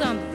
You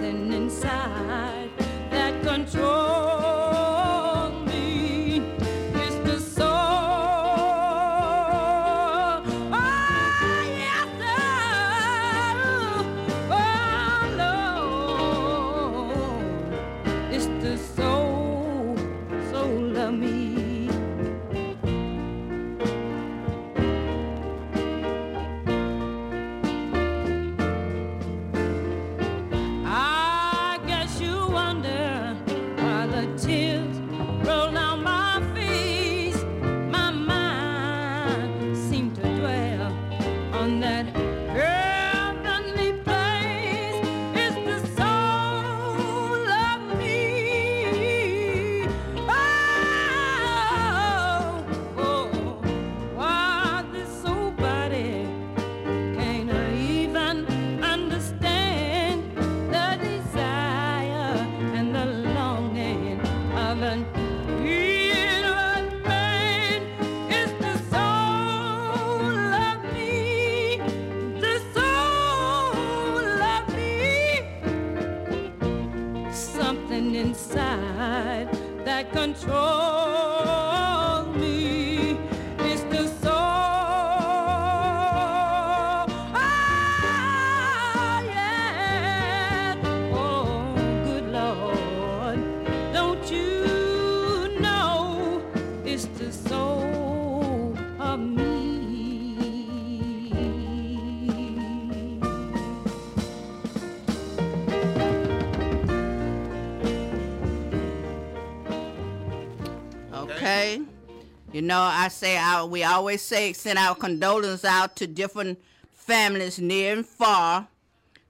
know, I say our, we always say send our condolences out to different families near and far.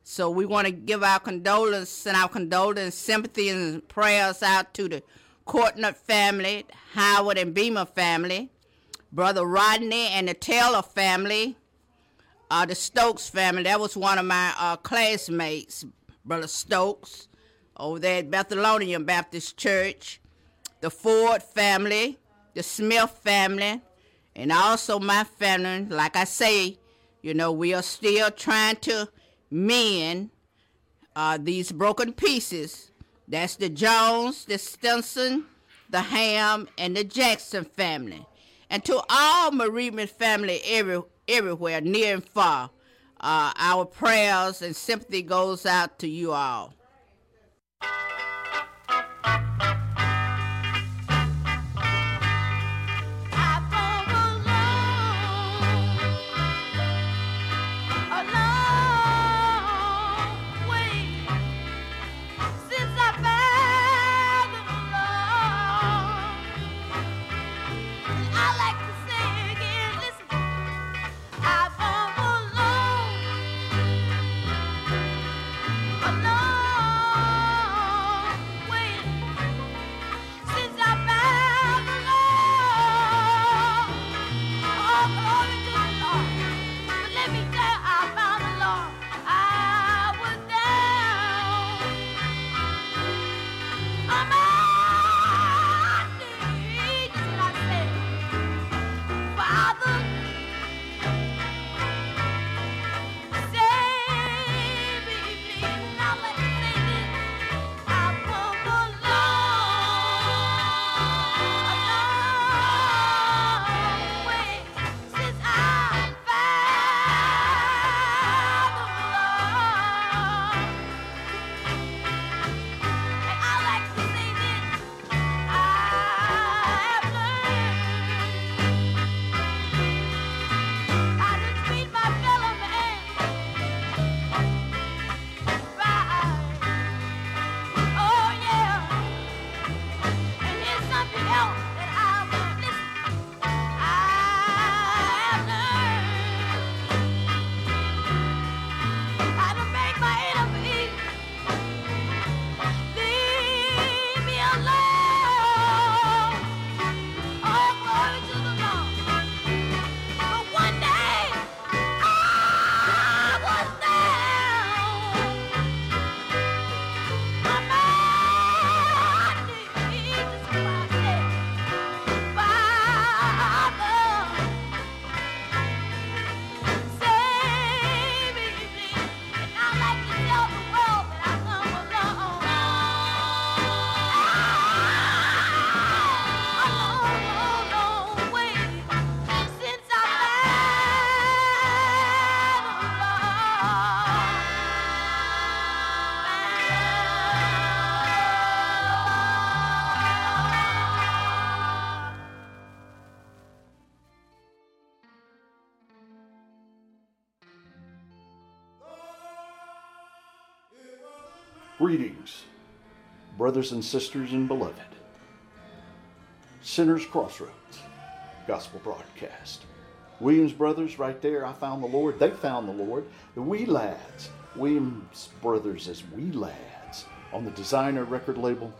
So we want to give our condolences, and our condolences, sympathy, and prayers out to the Courtney family, Howard and Beamer family, Brother Rodney and the Taylor family, uh, the Stokes family. That was one of my uh, classmates, Brother Stokes, over there at Bethalonian Baptist Church. The Ford family, the Smith family, and also my family. Like I say, you know, we are still trying to mend uh, these broken pieces. That's the Jones, the Stinson, the Ham, and the Jackson family. And to all bereavement family every, everywhere, near and far, uh, our prayers and sympathy goes out to you all. Brothers and sisters and beloved. Sinners Crossroads Gospel Broadcast. Williams Brothers, right there, I found the Lord. They found the Lord. The Wee Lads, Williams Brothers as Wee Lads on the designer record label.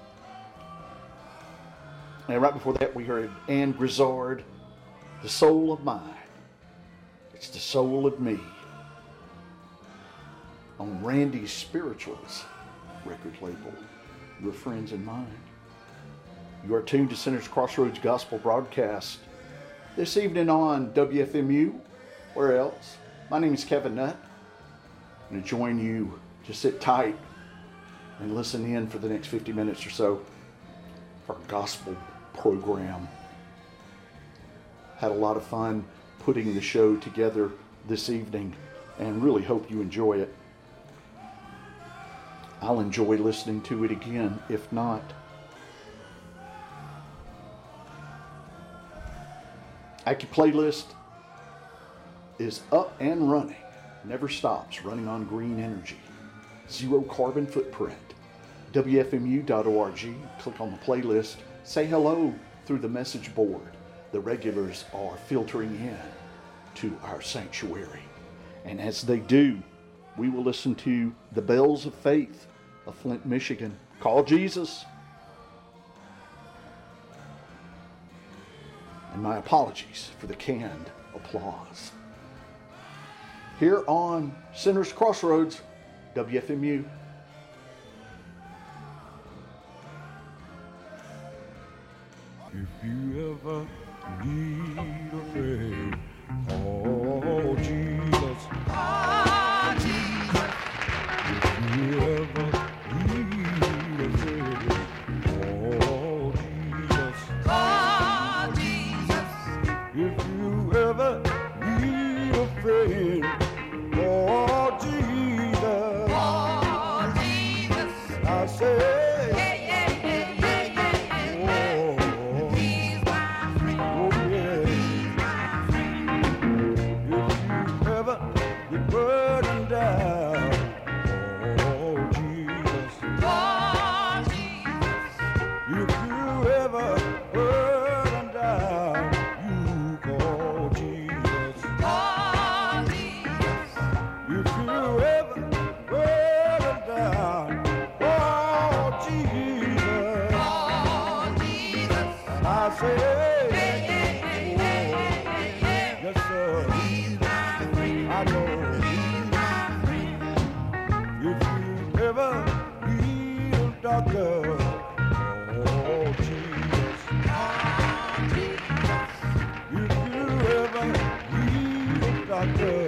And right before that, we heard Ann Grizzard, The Soul of Mine. It's the soul of me. On Randy's Spirituals record label, your friends and mine. You are tuned to Sinners Crossroads Gospel Broadcast this evening on WFMU. Where else? My name is Kevin Nutt. I'm going to join you to sit tight and listen in for the next 50 minutes or so for our gospel program. Had a lot of fun putting the show together this evening and really hope you enjoy it. I'll enjoy listening to it again, if not. Accu playlist is up and running, never stops, running on green energy, zero carbon footprint. WFMU.org, click on the playlist, say hello through the message board. The regulars are filtering in to our sanctuary. And as they do, we will listen to the bells of faith of Flint, Michigan. Call Jesus. And my apologies for the canned applause. Here on Sinners Crossroads, WFMU. If you ever need a friend, doctor,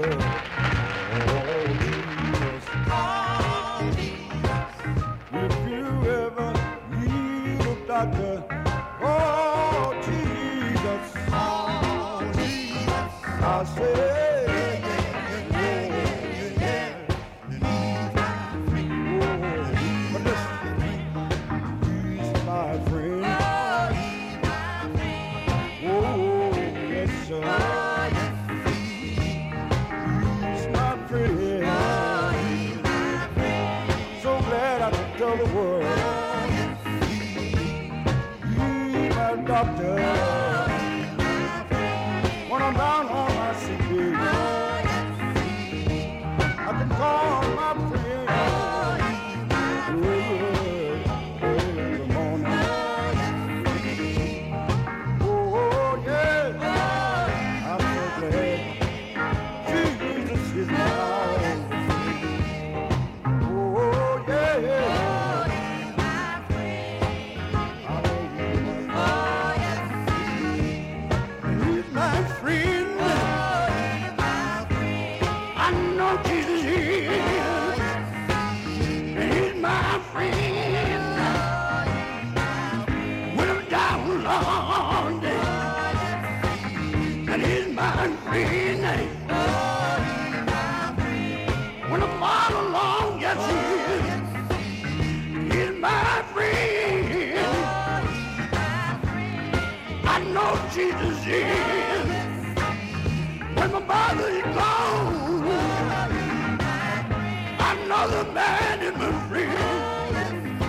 man is my friend.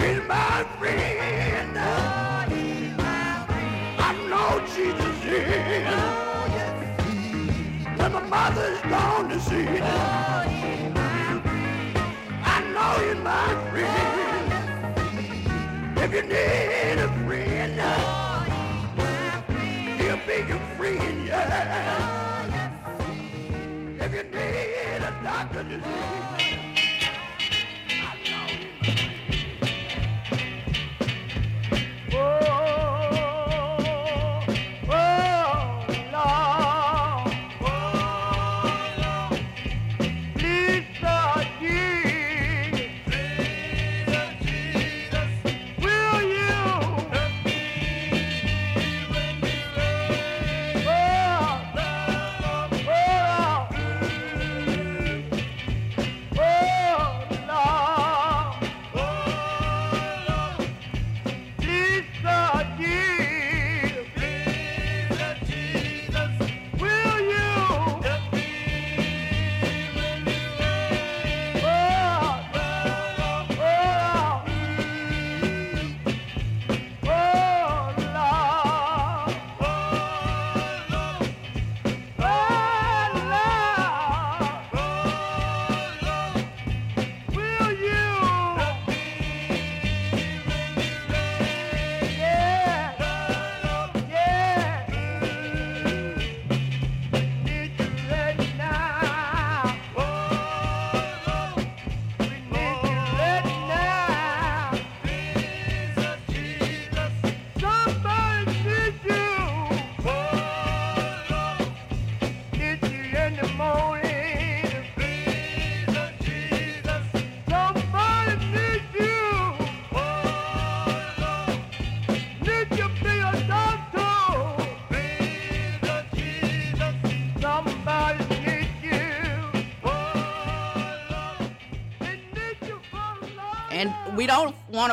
He's my friend. I know Jesus is. When my mother's gone to see, I know he's my friend. If you need a friend, he'll be your friend, yeah. If you need a doctor to see,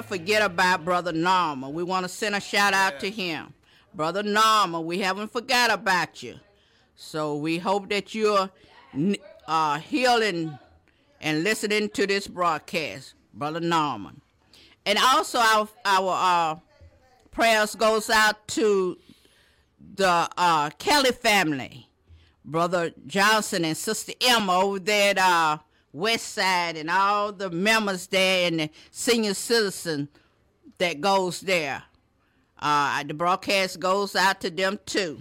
to forget about Brother Norma. We want to send a shout out to him. Brother Norma, we haven't forgot about you. So we hope that you're uh, healing and listening to this broadcast, Brother Norman. And also our, our uh, prayers goes out to the uh, Kelly family, Brother Johnson and Sister Emma over there at uh, West Side, and all the members there and the senior citizen that goes there. Uh, the broadcast goes out to them too.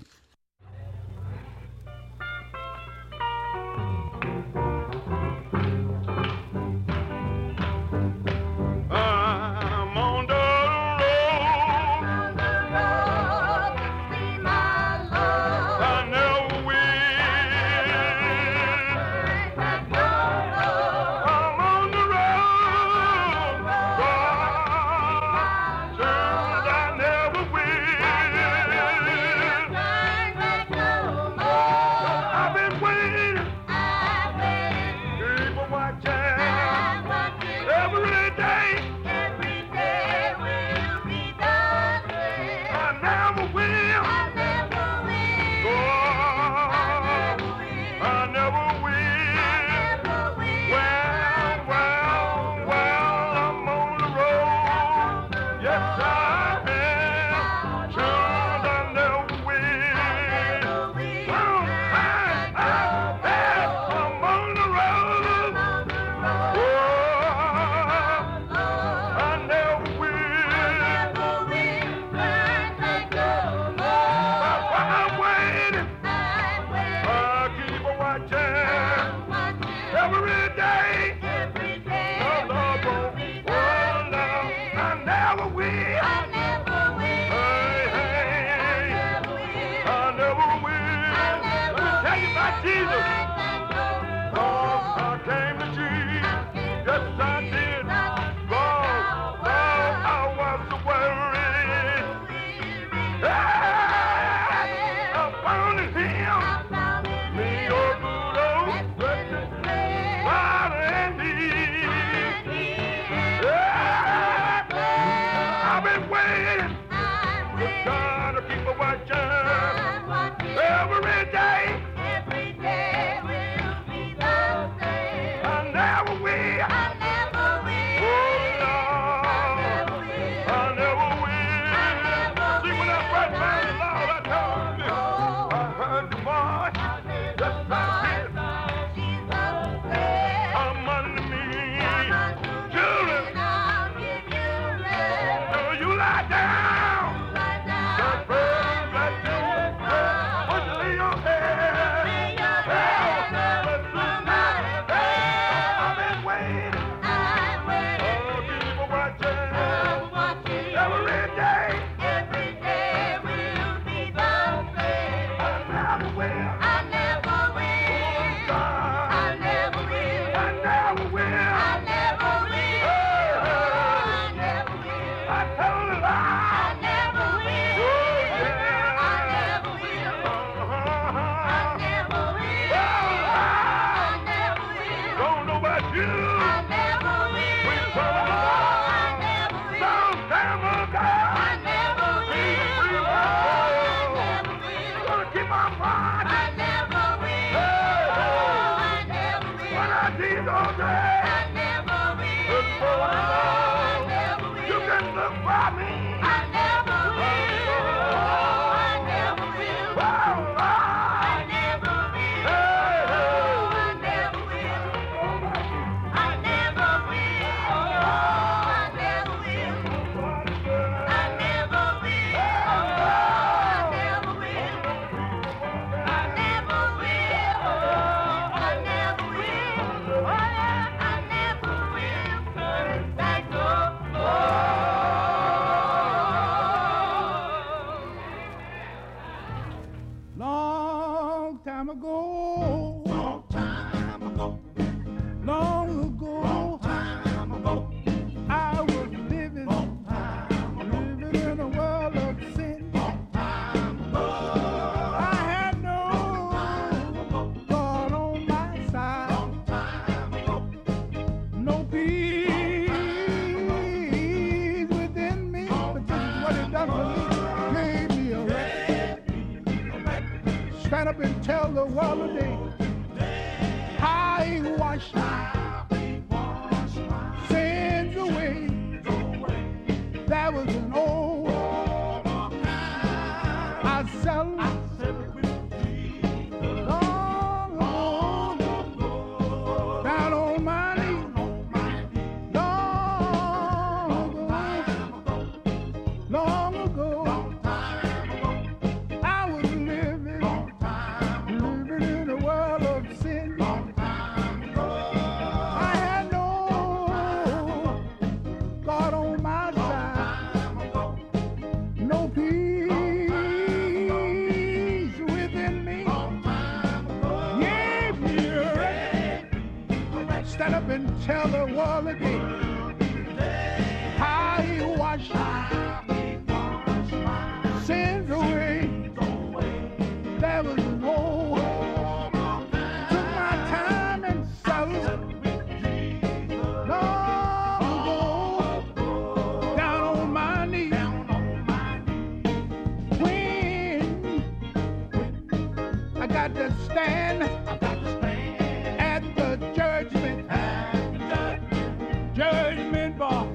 judgment bar.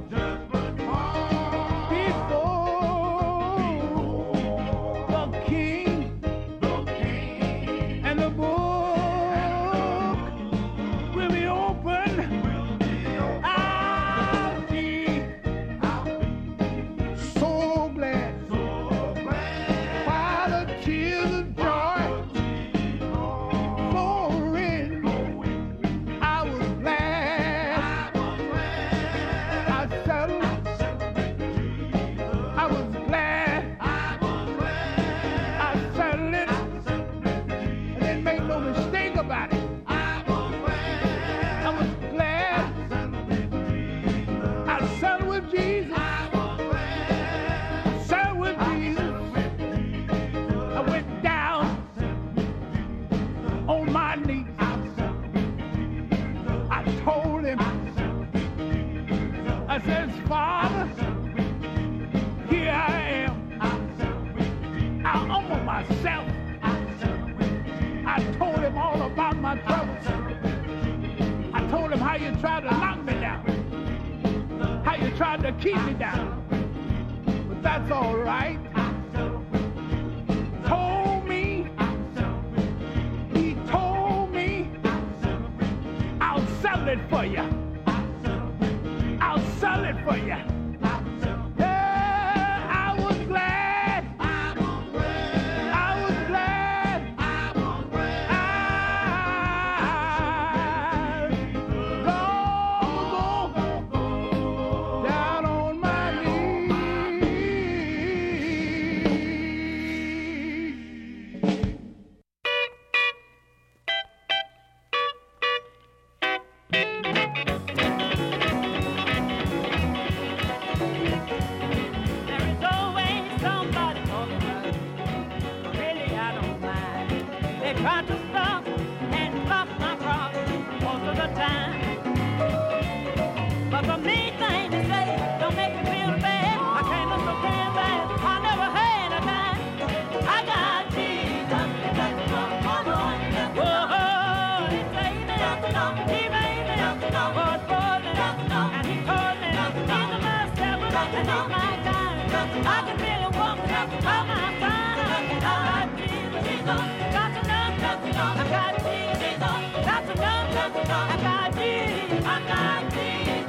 tried to stop and stop my most of the time. But say don't make me feel bad. I so grand I never had a dime. I got Jesus, that's. Whoa, he saved me, he me, me, and he me he's my. I can feel a my I'm not me, about me.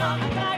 I'm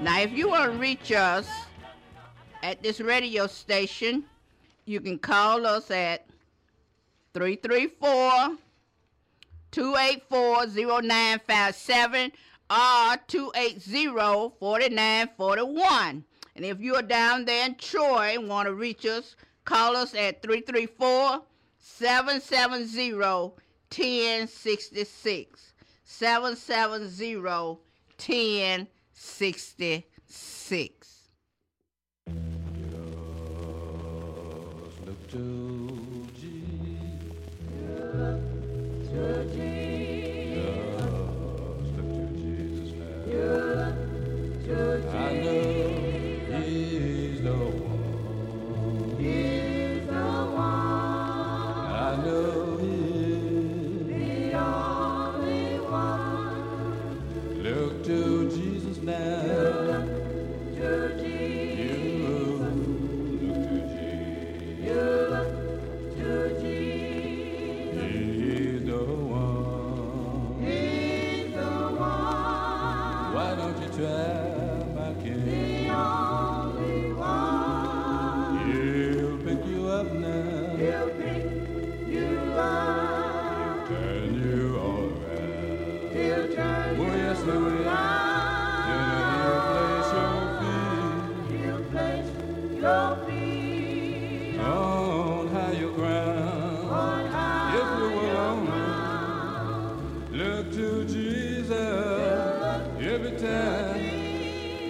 Now, if you want to reach us at this radio station, you can call us at 334 284 0957 or 280 4941. And if you are down there in Troy and want to reach us, call us at 334 770 1066. 770 1066. 770-1066. Just look to Jesus.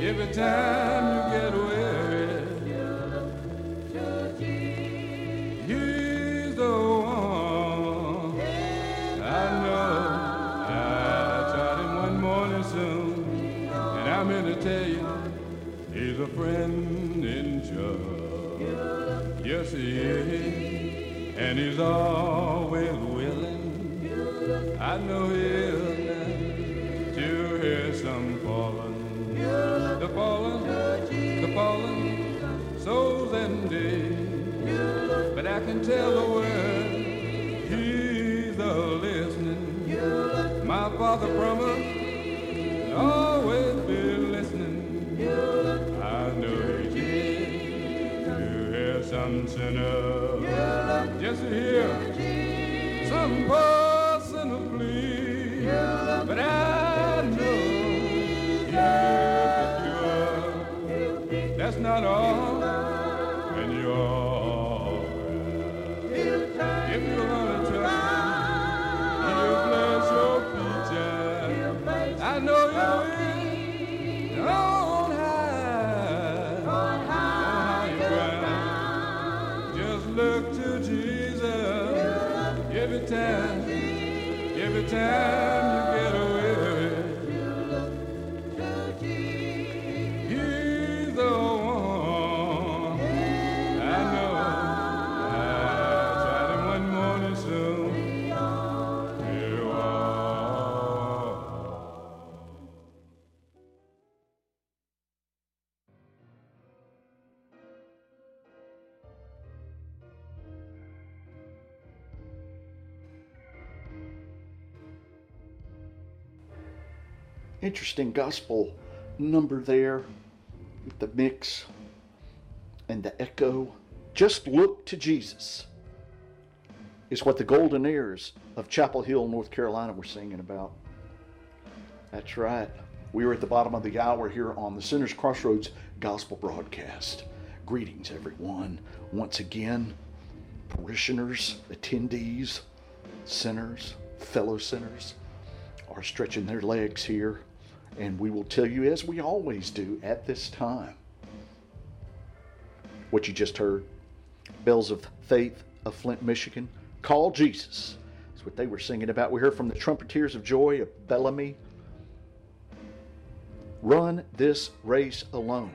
Every time you get weary. He's the one. I know. I tried him one morning soon, and I'm here to tell you, he's a friend in trouble. Yes, he is, and he's always willing. I know he'll can tell the world he's a listening. My father promised always be listening. I know he did to hear some sinner just to hear some poor sinner plead. But I know he'll up. That's not all. Interesting gospel number there with the mix and the echo. Just look to Jesus is what the Goldenaires of Chapel Hill, North Carolina were singing about. That's right. We are at the bottom of the hour here on the Sinners Crossroads Gospel Broadcast. Greetings, everyone. Once again, parishioners, attendees, sinners, fellow sinners are stretching their legs here. And we will tell you, as we always do at this time, what you just heard Bells of Faith of Flint, Michigan. Call Jesus. That's what they were singing about. We heard from the Trumpeteers of Joy of Bellamy. Run this race alone.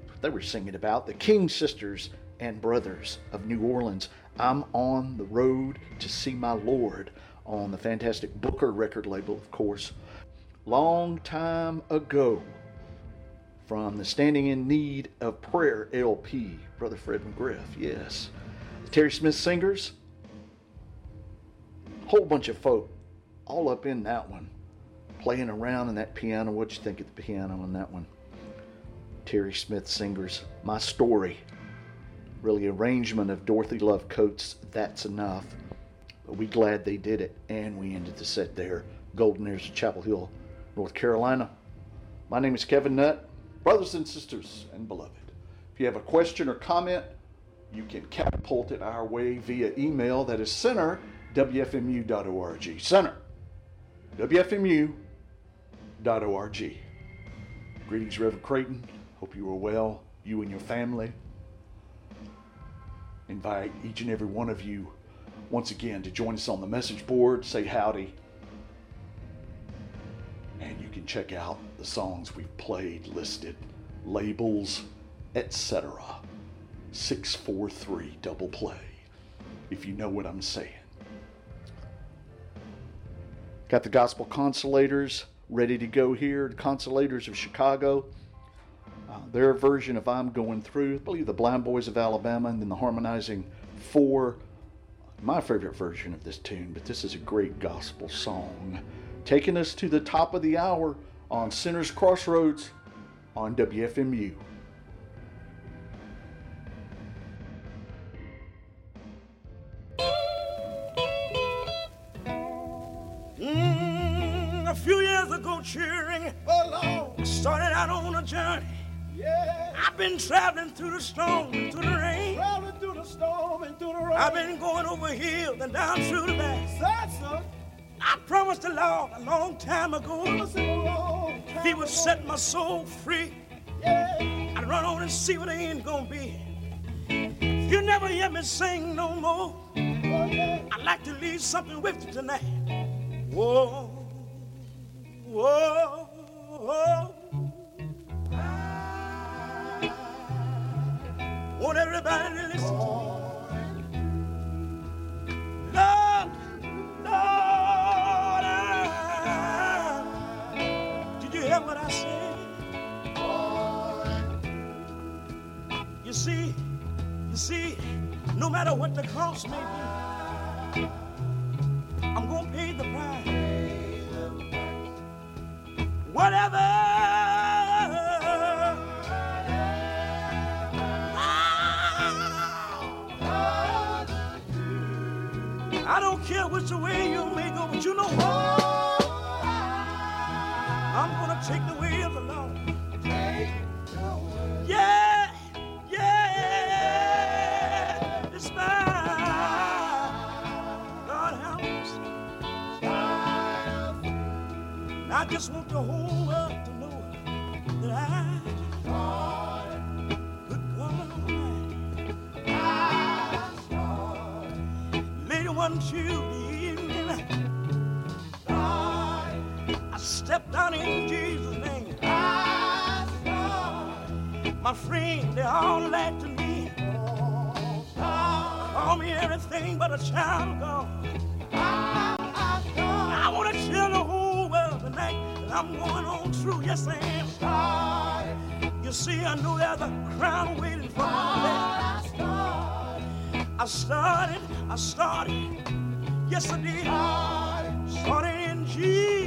That's what they were singing about. The King Sisters and Brothers of New Orleans. I'm on the road to see my Lord on the fantastic Booker record label, of course. Long time ago, from the Standing in Need of Prayer LP, Brother Fred McGriff, yes. Terry Smith Singers, whole bunch of folk all up in that one, playing around in that piano. What'd you think of the piano on that one? Terry Smith Singers, My Story, really arrangement of Dorothy Love Coates, That's Enough. But we glad they did it, and we ended the set there. Goldenaires of Chapel Hill, North Carolina. My name is Kevin Nutt. Brothers and sisters and beloved, if you have a question or comment, you can catapult it our way via email. That is center, wfmu.org. Center, wfmu.org. Greetings, Reverend Creighton. Hope you are well, you and your family. Invite each and every one of you once again to join us on the message board, say howdy, and you can check out the songs we've played, listed, labels, etc. 643 double play, if you know what I'm saying. Got the Gospel Consolators ready to go here, the Consolators of Chicago. Uh, their version of I'm Going Through, I believe the Blind Boys of Alabama, and then the Harmonizing Four. My favorite version of this tune, but this is a great gospel song. Taking us to the top of the hour on Sinners Crossroads on WFMU. Mm, a few years ago, cheering, I started out on a journey. Yeah, I've been traveling through the storm and through the rain. traveling through the storm and through the rain. I've been going over hills and down through the valley. sad, son. I promised the Lord a long time ago He would set my soul free. I'd run on and see what end gonna be. You never hear me sing no more. I'd like to leave something with you tonight. Whoa, whoa, whoa. Want everybody listen to me. You see, you see, no matter what the cost may be, I'm gonna pay the price. Whatever. I don't care which way you may go, but you know what? I'm gonna take the way of the Lord. Just want the whole world to know that I could come along. Later one Tuesday evening, I stepped out in Jesus' name. My friend, they all laughed at me. Call me everything but a child of God. I'm going on through. Yes, I am. You see, I know there's a crown waiting for my head. I started, I started. Yes, I did. Started in Jesus.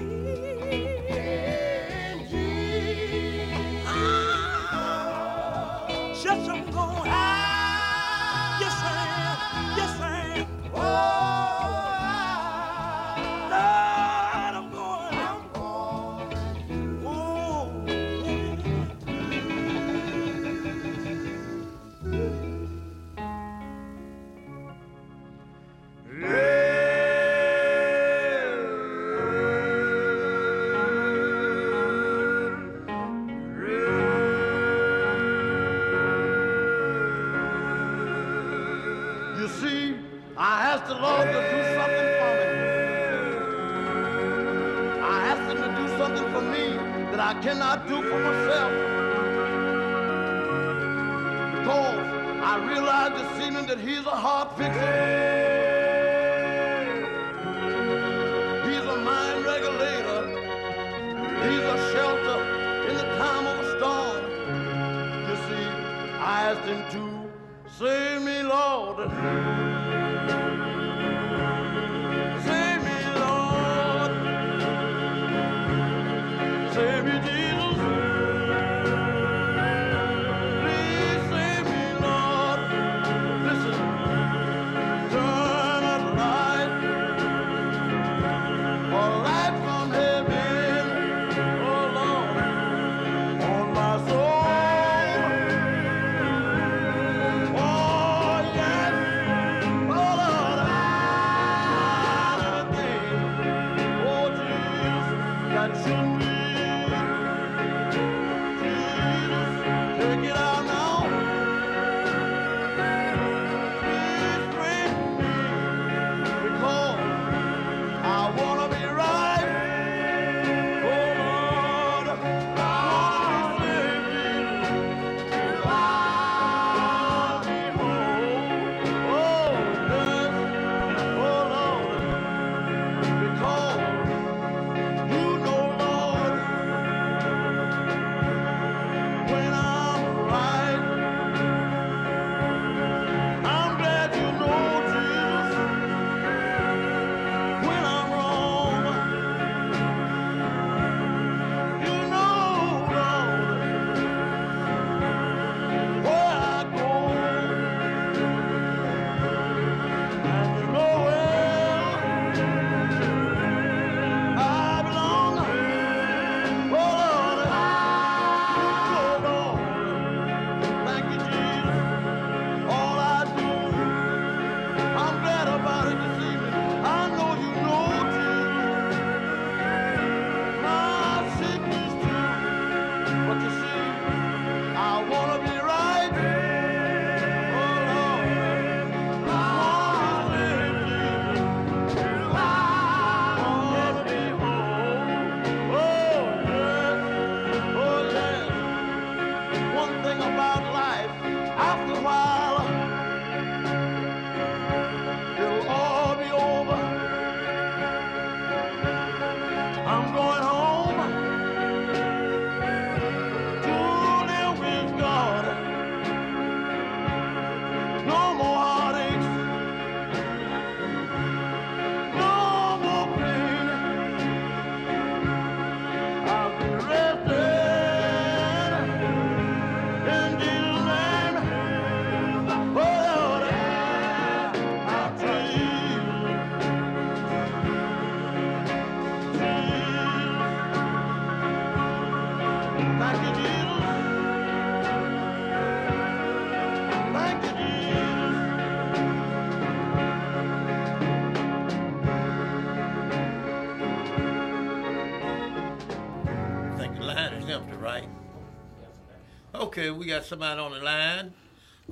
Okay, we got somebody on the line.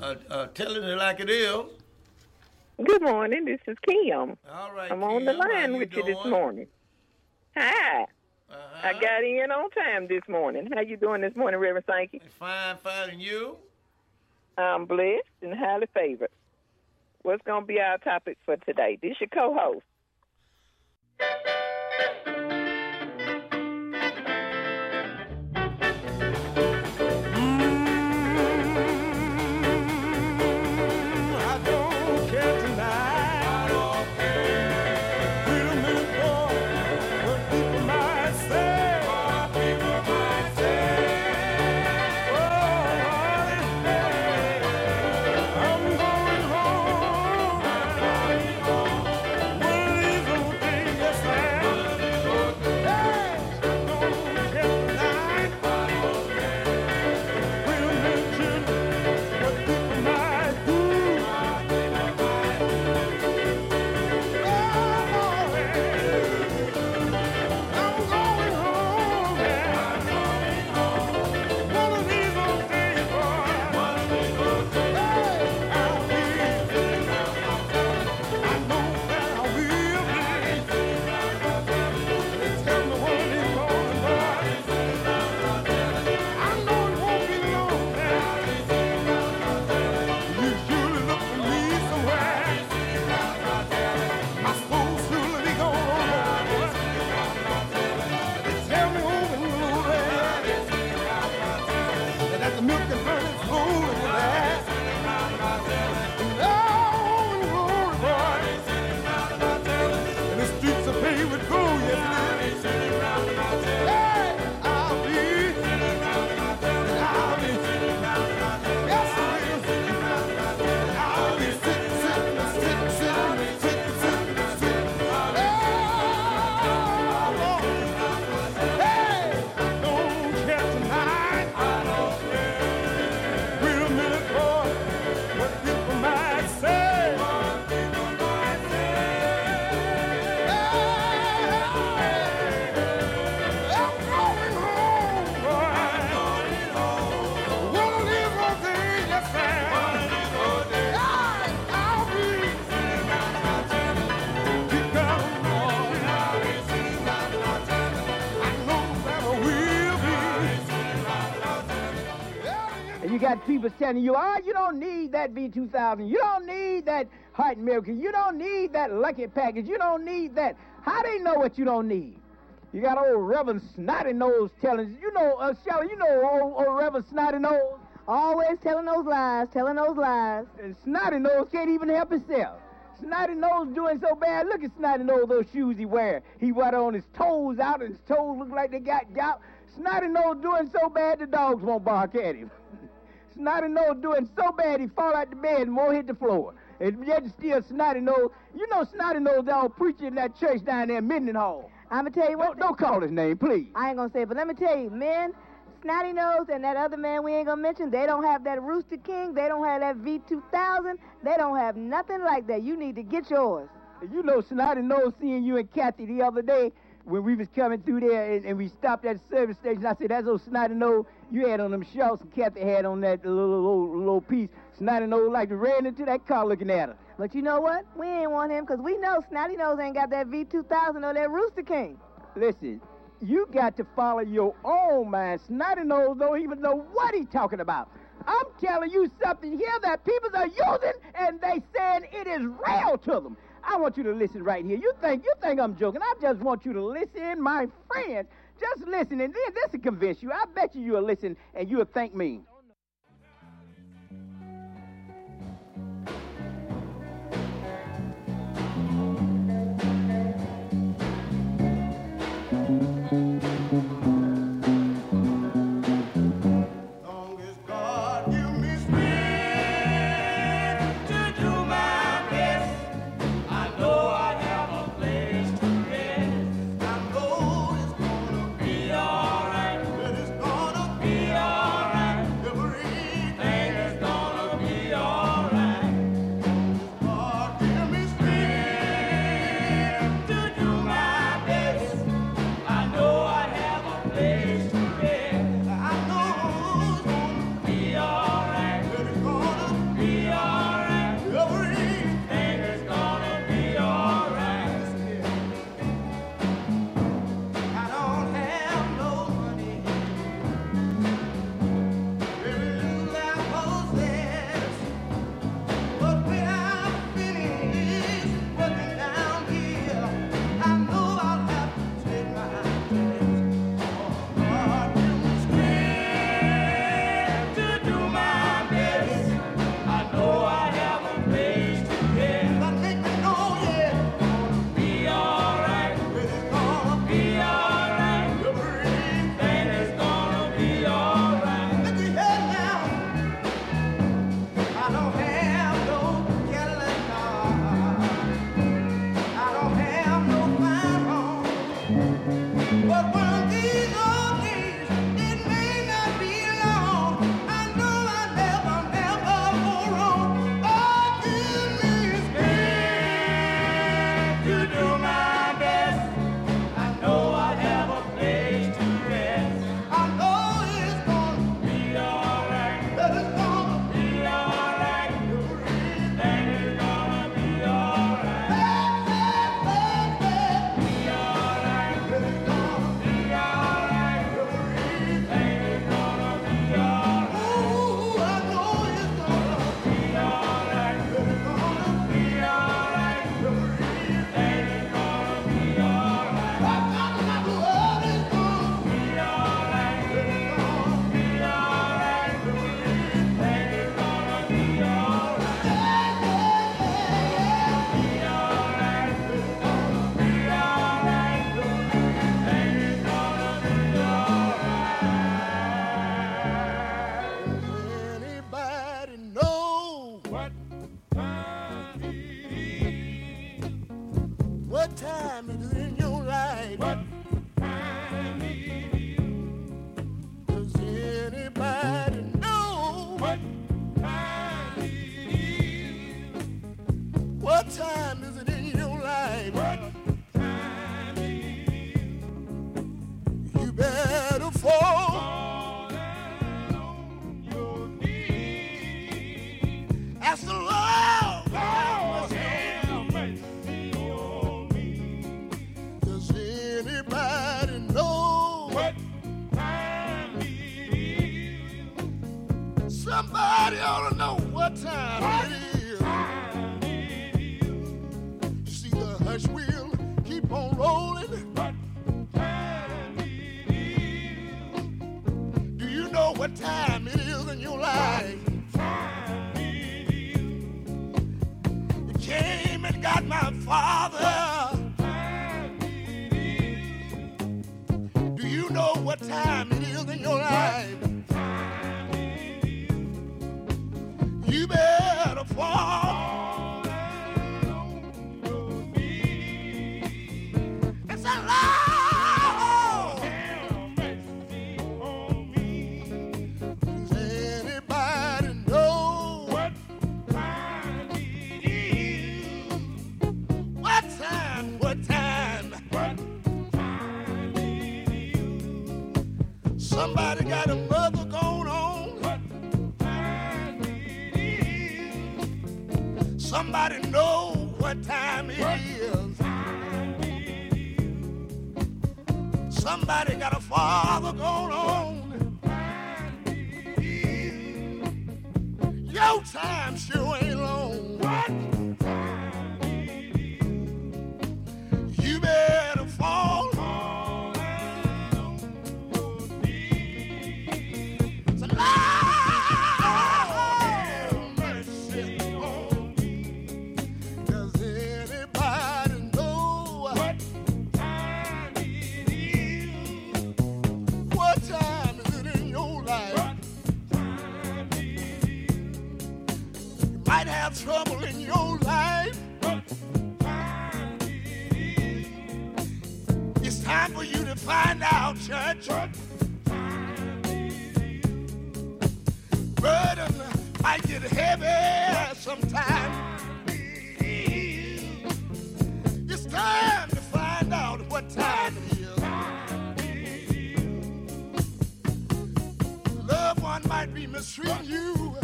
Uh, uh, telling it like it is. Good morning. This is Kim. All right. I'm on the Kim, line you with you this doing? morning. Hi. Uh-huh. I got in on time this morning. How you doing this morning, Reverend Sankey? Fine, fine, and you? I'm blessed and highly favored. What's going to be our topic for today? This your co-host. Telling you, oh, you don't need that V2000. You don't need that Heart Miracle. You don't need that Lucky Package. You don't need that. How they know what you don't need? You got old Reverend Snotty Nose telling you, know, uh, Shelley, you know old, old Reverend Snotty Nose? Always telling those lies, telling those lies. And Snotty Nose can't even help himself. Snotty Nose doing so bad. Look at Snotty Nose, those shoes he wear. He wear on his toes out, and his toes look like they got gout. Snotty Nose doing so bad the dogs won't bark at him. Snotty Nose doing so bad he fall out the bed and won't hit the floor. And yet still Snotty Nose. You know Snotty Nose all preaching in that church down there in Minden Hall. I'm gonna tell you what. Don't, don't call his name, please. I ain't gonna say, it, but let me tell you, men, Snotty Nose and that other man we ain't gonna mention, they don't have that Rooster King, they don't have that V2000, they don't have nothing like that. You need to get yours. You know Snotty Nose seeing you and Kathy the other day when we was coming through there and, and we stopped at the service station. I said, that's old Snotty Nose you had on them shorts and Kathy had on that little, little, little piece. Snotty Nose like ran into that car looking at her. But you know what? We ain't want him because we know Snotty Nose ain't got that V2000 or that Rooster King. Listen, you got to follow your own mind. Snotty Nose don't even know what he's talking about. I'm telling you something here that people are using and they saying it is real to them. I want you to listen right here. You think you think I'm joking. I just want you to listen, my friend. Just listen, and then this will convince you. I bet you you'll listen and you'll thank me. See wheel keep on rolling. What time it is? Do you know what time it is in your life? Time it is. You came and got my father. Somebody know what time it is. Somebody got a father going on. Your time might be mistreating you.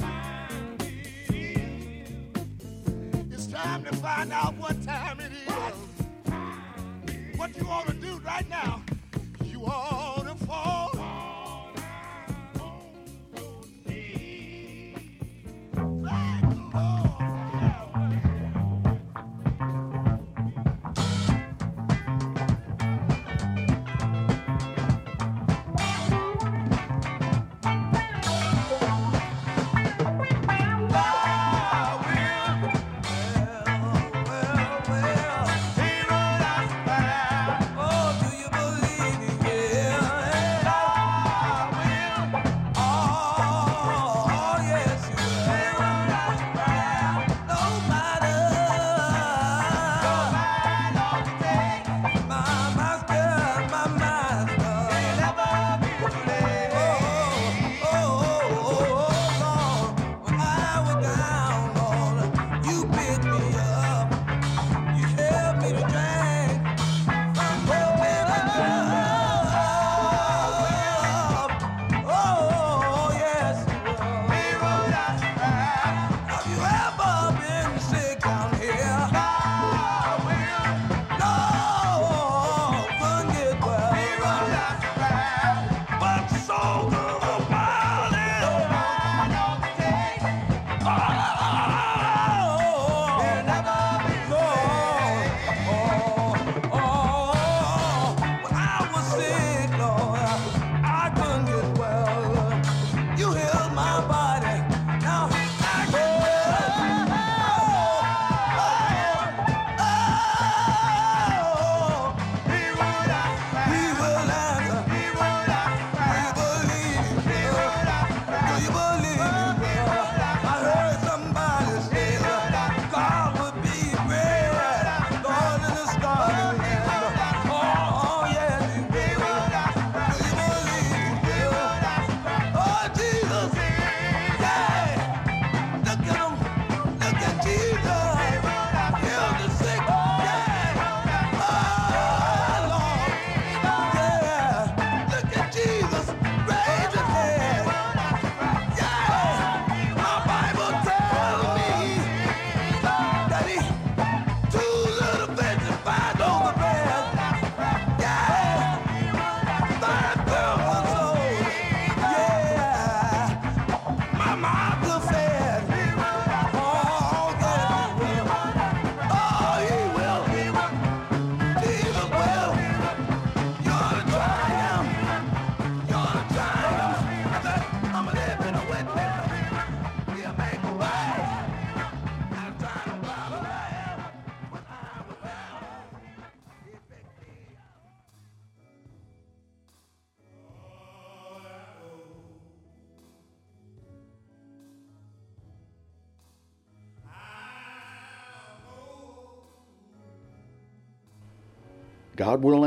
It's time to find out what time it is. What you ought to do right now, you ought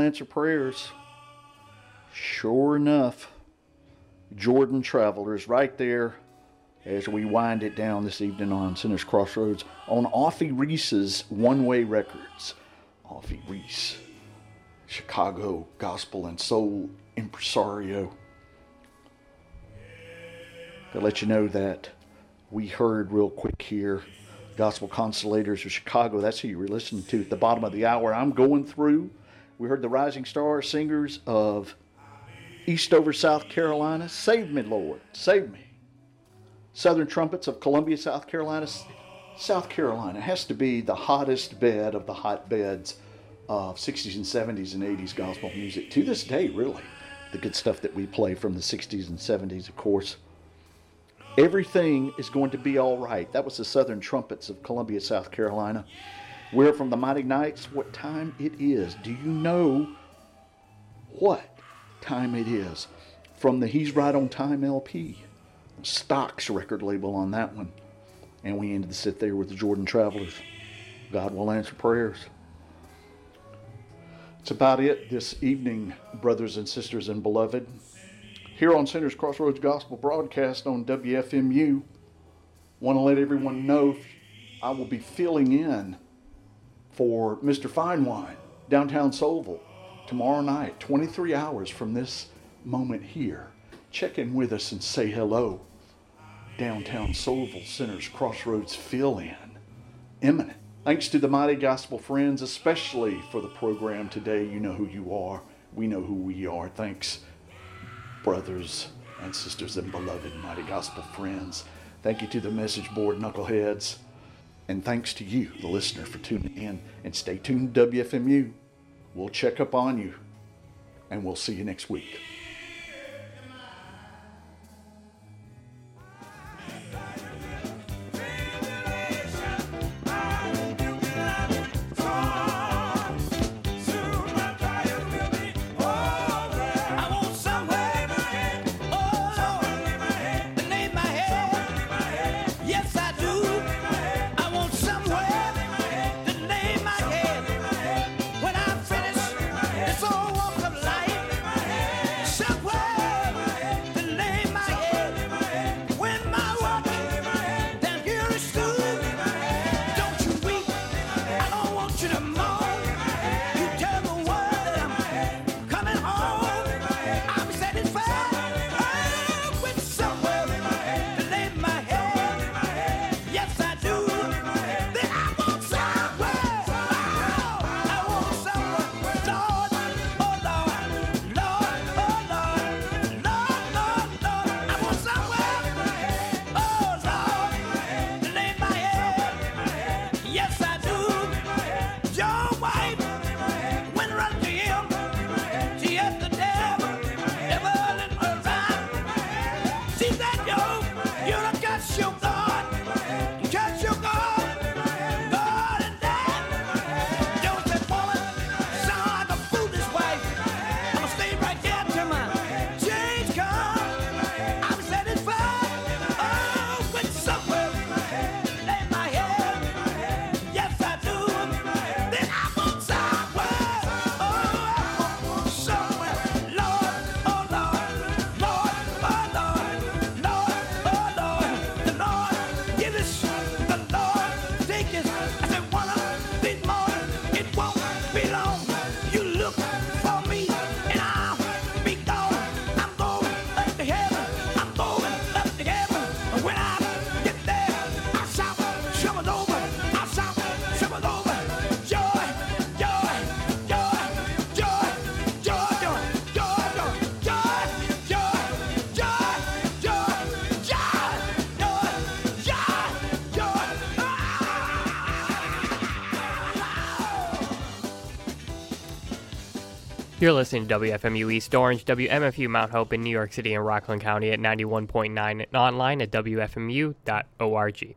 answer prayers. Sure enough, Jordan Travelers right there as we wind it down this evening on Sinners Crossroads on Offie Reese's One Way Records. Offie Reese, Chicago gospel and soul impresario. To let you know that we heard real quick here Gospel Consolators of Chicago. That's who you were listening to at the bottom of the hour. I'm going through. We heard the Rising Star Singers of Eastover, South Carolina. Save me, Lord. Save me. Southern Trumpets of Columbia, South Carolina. South Carolina has to be the hottest bed of the hotbeds of 60s and 70s and 80s gospel music to this day, really. The good stuff that we play from the 60s and 70s, of course. Everything is going to be all right. That was the Southern Trumpets of Columbia, South Carolina. We're from the Mighty Knights. What time it is? Do you know what time it is? From the He's Right on Time LP. Stocks record label on that one. And we ended the sit there with the Jordan Travelers. God will answer prayers. It's about it this evening, brothers and sisters and beloved. Here on Sinner's Crossroads Gospel broadcast on WFMU, want to let everyone know I will be filling in for Mr. Fine Wine downtown Soulville tomorrow night, 23 hours from this moment here. Check in with us and say hello. Downtown Soulville Sinner's Crossroads fill in. Imminent. Thanks to the mighty gospel friends, especially for the program today. You know who you are. We know who we are. Thanks, brothers and sisters and beloved mighty gospel friends. Thank you to the message board knuckleheads. And thanks to you, the listener, for tuning in. And stay tuned to WFMU. We'll check up on you. And we'll see you next week. You're listening to WFMU East Orange, WMFU Mount Hope in New York City and Rockland County at 91.9 and online at WFMU.org.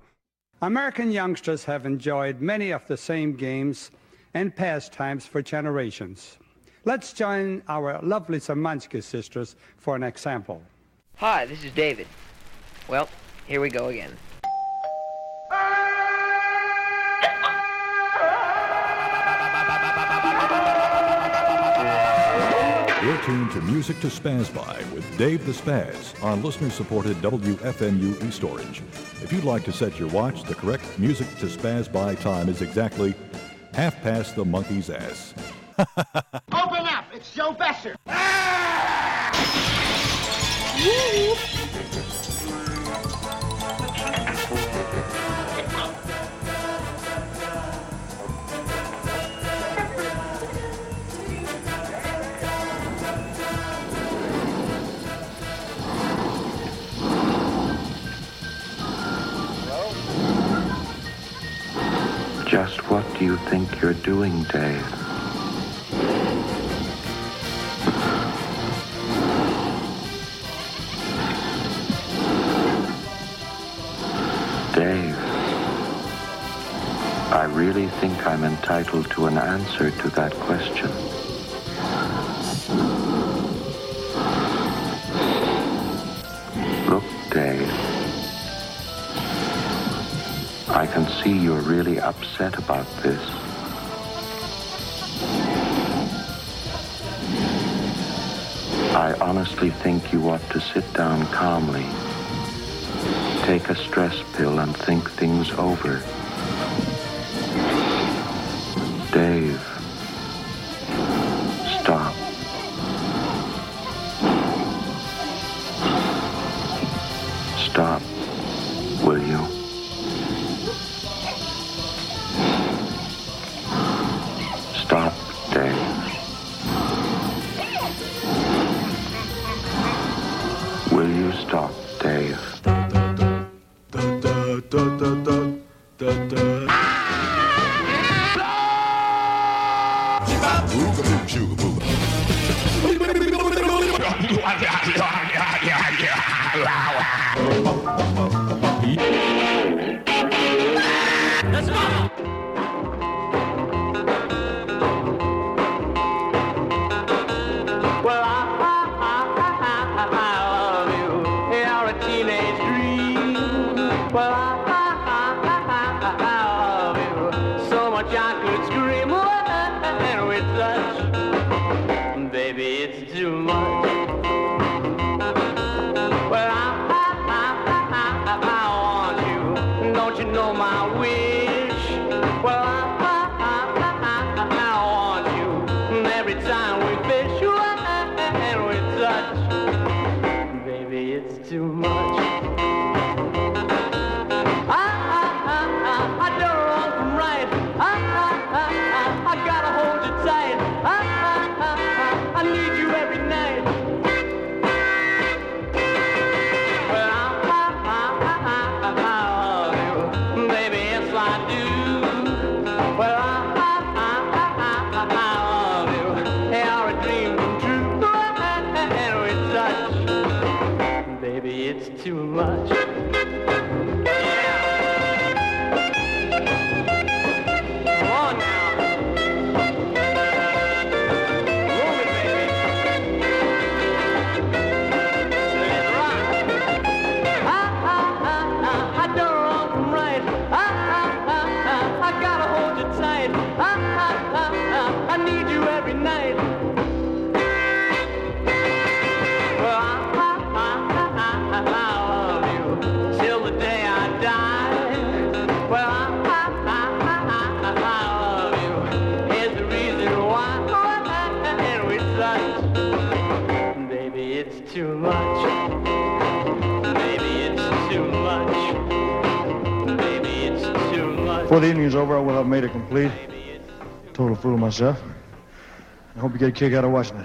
American youngsters have enjoyed many of the same games and pastimes for generations. Let's join our lovely Samansky sisters for an example. Hi, this is David. Well, here we go again. You're tuned to Music to Spaz By with Dave the Spaz on listener-supported WFMU East Orange. If you'd like to set your watch, the correct Music to Spaz By time is exactly half past the monkey's ass. Open up! It's Joe Besser! Ah! What do you think you're doing, Dave? Dave, I really think I'm entitled to an answer to that question. see you're really upset about this. I honestly think you ought to sit down calmly, take a stress pill, and think things over. Before the evening's over, I will have made a complete total fool of myself. I hope you get a kick out of watching it.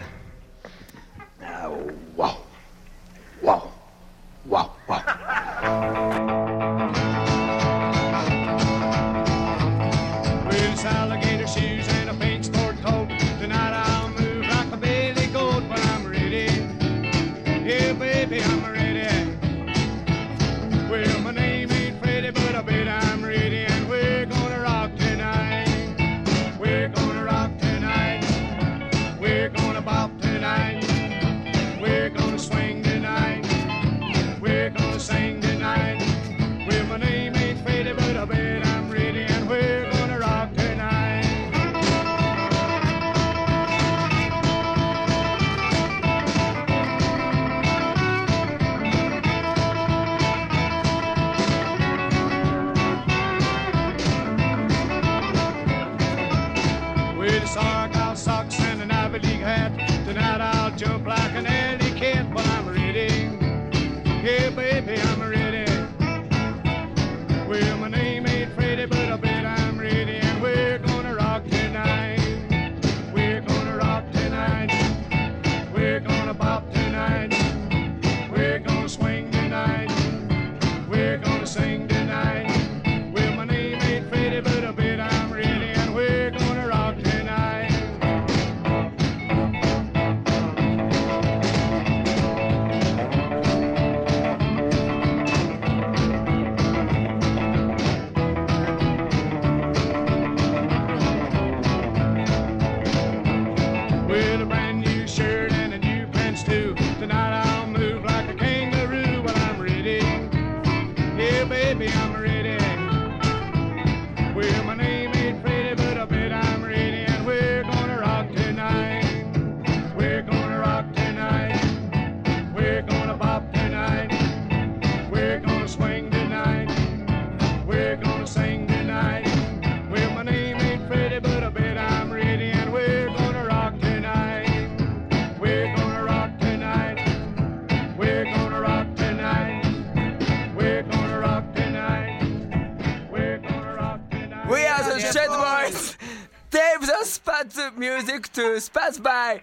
the Spats music to spot by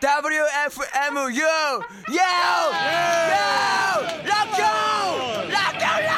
WFMU. Yo! Yo! Rock on! Rock on!